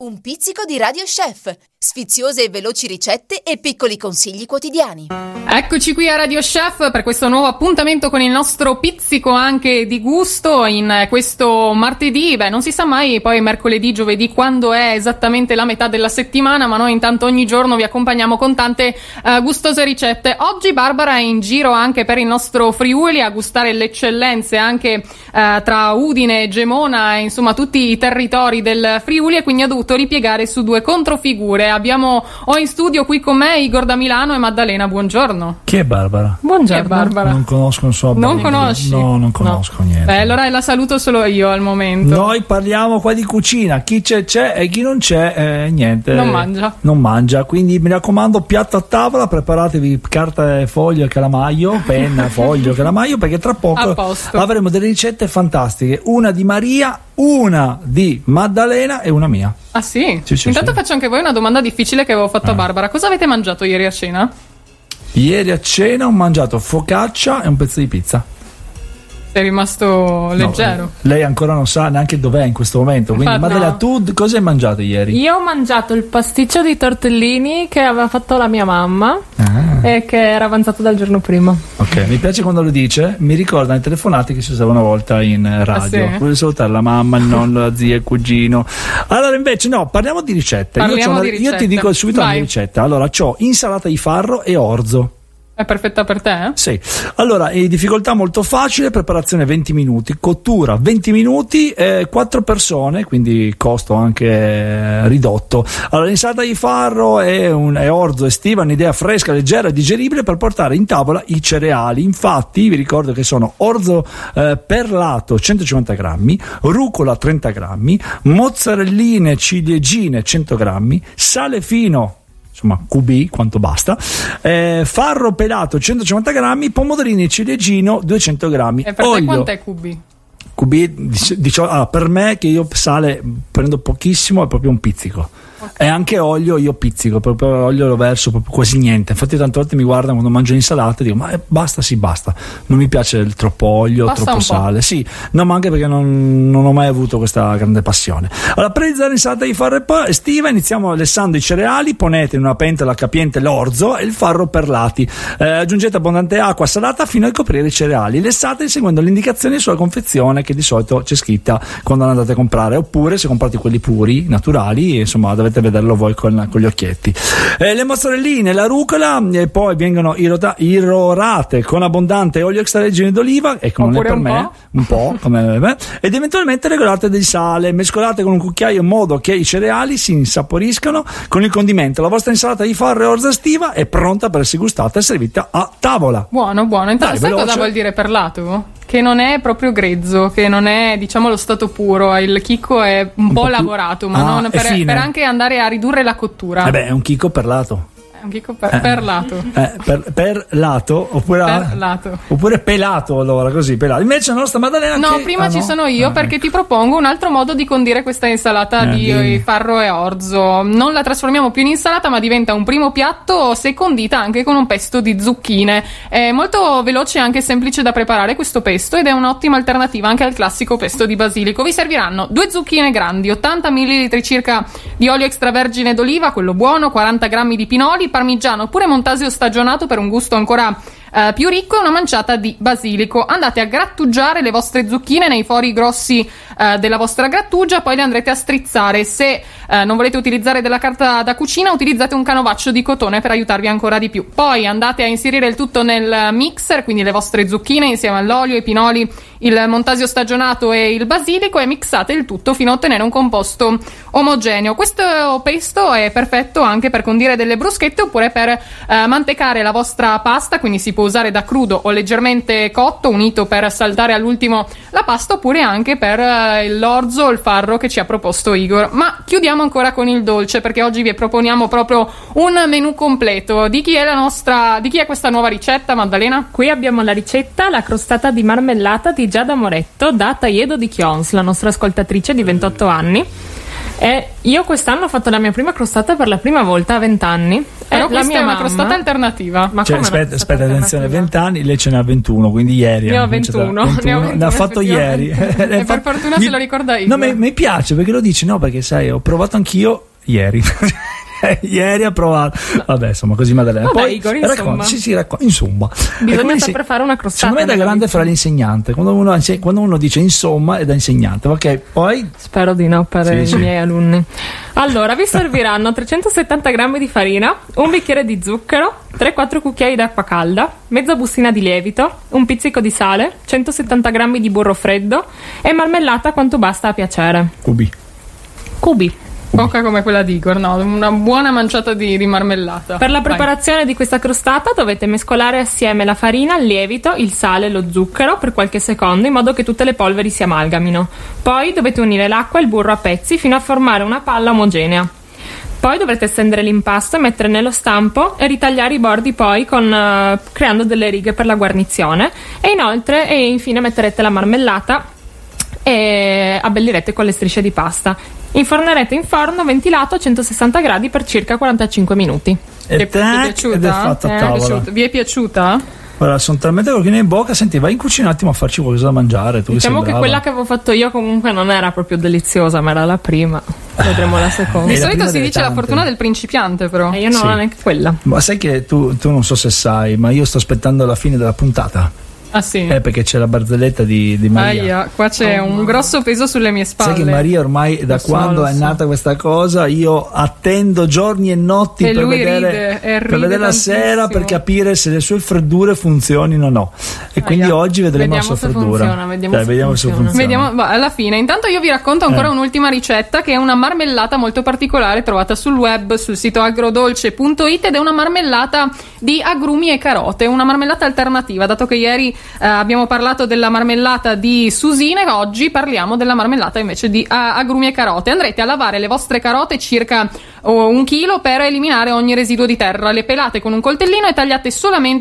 Un pizzico di Radio Chef, sfiziose e veloci ricette e piccoli consigli quotidiani. Eccoci qui a Radio Chef per questo nuovo appuntamento con il nostro pizzico anche di gusto in questo martedì, beh non si sa mai poi mercoledì, giovedì quando è esattamente la metà della settimana, ma noi intanto ogni giorno vi accompagniamo con tante uh, gustose ricette. Oggi Barbara è in giro anche per il nostro Friuli a gustare le eccellenze anche uh, tra Udine, Gemona, insomma tutti i territori del Friuli e quindi ha dovuto ripiegare su due controfigure. Abbiamo ho in studio qui con me Igor da Milano e Maddalena. Buongiorno. Chi è Barbara? Buongiorno. È Barbara? Non conosco, non so. Non conosci? No, non conosco no. niente. Beh, allora la saluto solo io al momento. Noi parliamo qua di cucina. Chi c'è c'è e chi non c'è eh, niente. Non mangia. Non mangia. Quindi mi raccomando, piatto a tavola, preparatevi carta e foglio e calamaio, penna, foglio, calamaio, perché tra poco avremo delle ricette fantastiche. Una di Maria, una di Maddalena e una mia. Ah sì? sì, sì Intanto sì. faccio anche voi una domanda difficile che avevo fatto ah. a Barbara. Cosa avete mangiato ieri a cena? Ieri a cena ho mangiato focaccia e un pezzo di pizza. Sei rimasto leggero. No, lei ancora non sa neanche dov'è in questo momento. Quindi, Infatti, Maddalena, no. tu cosa hai mangiato ieri? Io ho mangiato il pasticcio di tortellini che aveva fatto la mia mamma ah. E che era avanzato dal giorno prima. Ok, mi piace quando lo dice. Mi ricorda le telefonate che si usava una volta in radio. Ah, sì? Volevo salutare la mamma, il nonno, la zia, il cugino. Allora, invece, no, parliamo di ricette. Io, una, di ricette. io, ti dico subito Vai. la mia ricetta. Allora, ho insalata di farro e orzo. È perfetta per te? Eh? Sì. Allora, difficoltà molto facile, preparazione 20 minuti, cottura 20 minuti, eh, 4 persone, quindi costo anche eh, ridotto. Allora, l'insalata di farro è, un, è orzo estiva, un'idea fresca, leggera e digeribile per portare in tavola i cereali. Infatti, vi ricordo che sono orzo eh, perlato 150 grammi, rucola 30 grammi, mozzarelline ciliegine 100 grammi, sale fino insomma QB quanto basta eh, farro pelato 150 grammi pomodorini ciliegino 200 grammi e per olio. te quanto è QB? QB diciamo, allora, per me che io sale prendo pochissimo è proprio un pizzico Okay. E anche olio io pizzico, proprio olio lo verso proprio quasi niente. Infatti tante volte mi guardano quando mangio insalata e dico ma eh, basta, sì basta. Non mi piace il troppo olio, basta troppo sale. Sì, no ma anche perché non, non, ho mai avuto questa grande passione. Allora presa l'insalata di farro estiva, iniziamo lessando i cereali, ponete in una pentola capiente l'orzo e il farro perlati. Eh, aggiungete abbondante acqua salata fino a coprire i cereali. Lessate seguendo le indicazioni sulla confezione che di solito c'è scritta quando andate a comprare. Oppure se comprate quelli puri, naturali, insomma dovete dovete vederlo voi con, con gli occhietti. Eh, le mozzarelline, la rucola e poi vengono irrota, irrorate con abbondante olio extravergine d'oliva, ecco non è per un me, po'. un po' come me, ed eventualmente regolate del sale, mescolate con un cucchiaio in modo che i cereali si insaporiscano con il condimento. La vostra insalata di farro e orza estiva è pronta per essere gustata e servita a tavola. Buono, buono. Intanto sai cosa vuol dire perlato? Che non è proprio grezzo, che non è diciamo lo stato puro, il chicco è un, un po', po lavorato, ma ah, per, per, anche andare a ridurre la cottura. Eh beh, è un chicco perlato. È un chicco per, eh, per lato. Eh, per, per, lato oppure, per lato. oppure pelato allora così pelato. Invece la nostra Maddalena No, che... prima ah, ci no? sono io ah, perché ecco. ti propongo un altro modo di condire questa insalata eh, di dimmi. farro e orzo. Non la trasformiamo più in insalata, ma diventa un primo piatto se condita anche con un pesto di zucchine. È molto veloce e anche semplice da preparare questo pesto ed è un'ottima alternativa anche al classico pesto di basilico. Vi serviranno due zucchine grandi, 80 ml circa di olio extravergine d'oliva, quello buono, 40 g di pinoli, parmigiano oppure montasio stagionato per un gusto ancora eh, più ricco e una manciata di basilico. Andate a grattugiare le vostre zucchine nei fori grossi eh, della vostra grattugia, poi le andrete a strizzare. Se eh, non volete utilizzare della carta da cucina, utilizzate un canovaccio di cotone per aiutarvi ancora di più. Poi andate a inserire il tutto nel mixer, quindi le vostre zucchine insieme all'olio, i pinoli, il montasio stagionato e il basilico e mixate il tutto fino a ottenere un composto omogeneo. Questo pesto è perfetto anche per condire delle bruschette oppure per eh, mantecare la vostra pasta, quindi si può usare da crudo o leggermente cotto, unito per saltare all'ultimo la pasta, oppure anche per eh, l'orzo o il farro che ci ha proposto Igor. Ma chiudiamo ancora con il dolce, perché oggi vi proponiamo proprio un menù completo. Di chi è nostra, di chi è questa nuova ricetta, Maddalena? Qui abbiamo la ricetta, la crostata di marmellata di Giada Moretto da Taiedo di Chions, la nostra ascoltatrice di 28 anni E io quest'anno ho fatto la mia prima crostata per la prima volta a 20 anni. Però la questa mia è una mamma- crostata alternativa. Ma Cioè, come aspetta, aspetta, attenzione, alternativa? 20 anni, lei ce n'ha 21, quindi ieri. Ne ho ha cominciato a- 21, ne ho 21, ne ha fatto ieri. E per fortuna se lo ricorda Igor. No, mi, mi piace perché lo dici, no, perché sai, ho provato anch'io ieri. ieri ho provato. Vabbè, insomma, così Maddalena. Vabbè, Poi Igor, racconta- insomma. sì, sì, racconta- insomma. Bisogna saper fare una crostata Secondo me da grande fra l'insegnante. Quando uno, quando uno dice insomma è da insegnante. Ok, poi Spero di no per Sì, i sì. miei alunni. Allora, vi serviranno 370 grammi di farina, un bicchiere di zucchero, 3-4 cucchiai d'acqua calda, mezza bustina di lievito, un pizzico di sale, 170 grammi di burro freddo e marmellata quanto basta a piacere. cubi. Cubi. Poca come quella di Igor, no, una buona manciata di, di marmellata. Per la Vai. preparazione di questa crostata dovete mescolare assieme la farina, il lievito, il sale e lo zucchero per qualche secondo in modo che tutte le polveri si amalgamino. Poi dovete unire l'acqua e il burro a pezzi fino a formare una palla omogenea. Poi dovrete stendere l'impasto e mettere nello stampo e ritagliare i bordi poi con, eh, creando delle righe per la guarnizione e inoltre e infine metterete la marmellata e abbellirete con le strisce di pasta. Infornerete in forno ventilato a 160 gradi per circa 45 minuti. E è- ti è tac, piaciuta? ed è fatta Eh, a vi è tavola. piaciuta? Vi è piaciuta? Ora sono talmente con in bocca. Senti, vai in cucina un attimo a farci qualcosa da mangiare. Tu Diciamo che brava. quella che avevo fatto io comunque non era proprio deliziosa, ma era la prima. Vedremo la seconda. Di la solito si dice la tante. fortuna del principiante, però. E io non Sì. ho neanche quella. Ma sai che tu, tu non so se sai, ma io sto aspettando la fine della puntata. Ah, sì. Eh, perché c'è la barzelletta di, di Maria. Aia, qua c'è un grosso peso sulle mie spalle. Sai che Maria ormai da Lo so, quando è so. nata questa cosa io attendo giorni e notti E per lui vedere, ride, e per vedere la sera per capire se le sue freddure funzionino o no. E quindi Aia. oggi vedremo Vediamo la sua se freddura. funziona, vediamo Dai, se vediamo se funziona. funziona. Vediamo, va, alla fine. Intanto io vi racconto ancora Eh. un'ultima ricetta che è una marmellata molto particolare trovata sul web, sul sito agrodolce.it ed è una marmellata di agrumi e carote, una marmellata alternativa, dato che ieri eh, abbiamo parlato della marmellata di susine, oggi parliamo della marmellata invece di ah, agrumi e carote. Andrete a lavare le vostre carote circa oh, un chilo per eliminare ogni residuo di terra, le pelate con un coltellino e tagliate,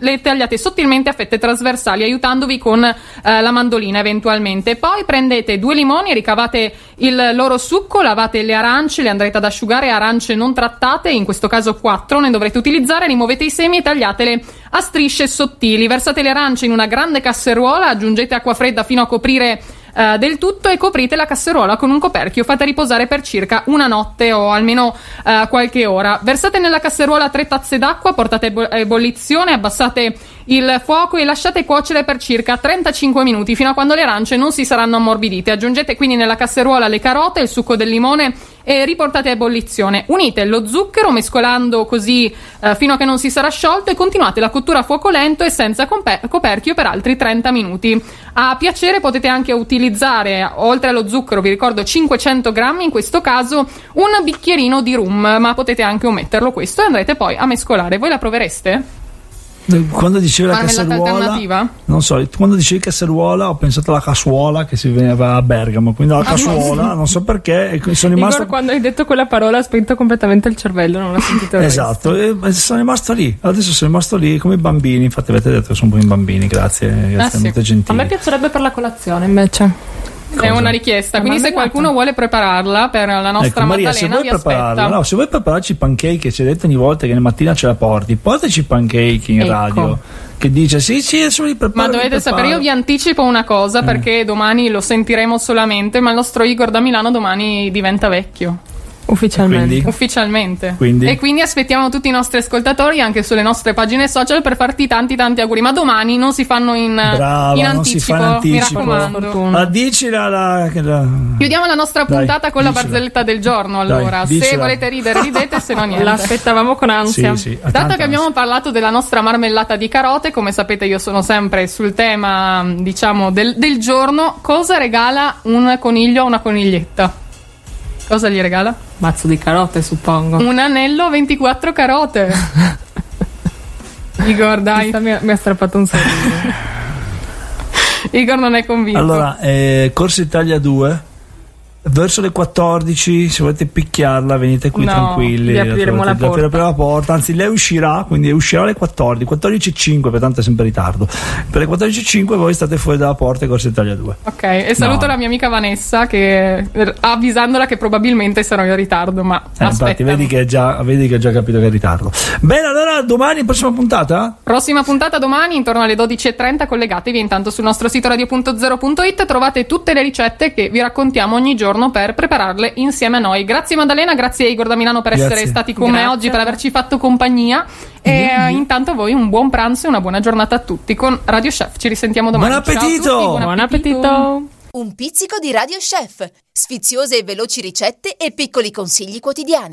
le tagliate sottilmente a fette trasversali, aiutandovi con eh, la mandolina eventualmente. Poi prendete due limoni, ricavate il loro succo, lavate le arance, le andrete ad asciugare, arance non trattate, in questo caso 4 ne dovrete utilizzare, rimuovete i semi e tagliatele a strisce sottili. Versate le arance in una grande casseruola, aggiungete acqua fredda fino a coprire eh, del tutto e coprite la casseruola con un coperchio, fate riposare per circa una notte o almeno eh, qualche ora. Versate nella casseruola tre tazze d'acqua, portate a ebollizione, abbassate il fuoco e lasciate cuocere per circa 35 minuti fino a quando le arance non si saranno ammorbidite. Aggiungete quindi nella casseruola le carote, il succo del limone e riportate a ebollizione. Unite lo zucchero mescolando così eh, fino a che non si sarà sciolto e continuate la cottura a fuoco lento e senza compe- coperchio per altri 30 minuti. A piacere potete anche utilizzare, oltre allo zucchero, vi ricordo 500 grammi in questo caso, un bicchierino di rum, ma potete anche ometterlo questo e andrete poi a mescolare. Voi la provereste? Quando dicevi la casseruola, non so, quando dicevi casseruola ho pensato alla cassuola che si veniva a Bergamo, quindi Ah, alla cassuola, non so perché, e sono rimasto Igor, quando hai detto quella parola, ha spento completamente il cervello, non l'ha sentito. Esatto, e sono rimasto lì. Adesso sono rimasto lì come i bambini. Infatti, avete detto che sono un po' i bambini. Grazie, grazie, Ah, sì. molto A gentili. me piacerebbe per la colazione invece. È una richiesta, quindi se qualcuno vuole prepararla per la nostra Ecco, Maria, se vuoi no, se vuoi prepararci i pancake, ci hai detto ogni volta che la mattina ce la porti, portaci i pancake in Ecco. radio. Che dice sì, sì, adesso li preparo. Ma dovete sapere, io vi anticipo una cosa Eh. perché domani lo sentiremo solamente, ma il nostro Igor da Milano domani diventa vecchio. Ufficialmente. Quindi? Ufficialmente. Quindi? E quindi aspettiamo tutti i nostri ascoltatori anche sulle nostre pagine social per farti tanti tanti auguri. Ma domani non si fanno in, Brava, in non si anticipo, fa in anticipo. mi. Ma dici la, la, la- Chiudiamo la nostra Dai, puntata con la dicela. barzelletta del giorno. Dai, Allora, se dicela. volete ridere, ridete, se no niente. L'aspettavamo con ansia. Sì, sì, Dato che abbiamo parlato della nostra marmellata di carote, come sapete io sono sempre sul tema, diciamo, del, del giorno, cosa regala un coniglio a una coniglietta? Cosa gli regala? Mazzo di carote, suppongo. Un anello a 24 carote. Igor, dai. Mi, ha, mi ha strappato un sorriso. Igor non è convinto. Allora, eh, Corsa Italia 2 verso le 14 se volete picchiarla venite qui No, tranquilli vi apriremo la trovate- porta. la porta. Anzi lei uscirà quindi uscirà alle 14 14.05 pertanto è sempre in ritardo. Per le 14.05 voi state fuori dalla porta e Corsa Italia 2 Ok, e saluto No. la mia amica Vanessa che avvisandola che probabilmente sarò in ritardo, ma eh, infatti vedi che, è già, vedi che ha già capito che è in ritardo. Bene allora domani prossima puntata? Prossima puntata domani intorno alle 12.30 collegatevi intanto sul nostro sito radio.0.it trovate tutte le ricette che vi raccontiamo ogni giorno per prepararle insieme a noi. Grazie Maddalena, grazie Igor da Milano per Grazie. essere stati con me Grazie oggi, a per averci fatto compagnia e eh, intanto a voi un buon pranzo e una buona giornata a tutti con Radio Chef. Ci risentiamo domani. Buon Ciao a tutti, appetito! Buon appetito! Un pizzico di Radio Chef, sfiziose e veloci ricette e piccoli consigli quotidiani.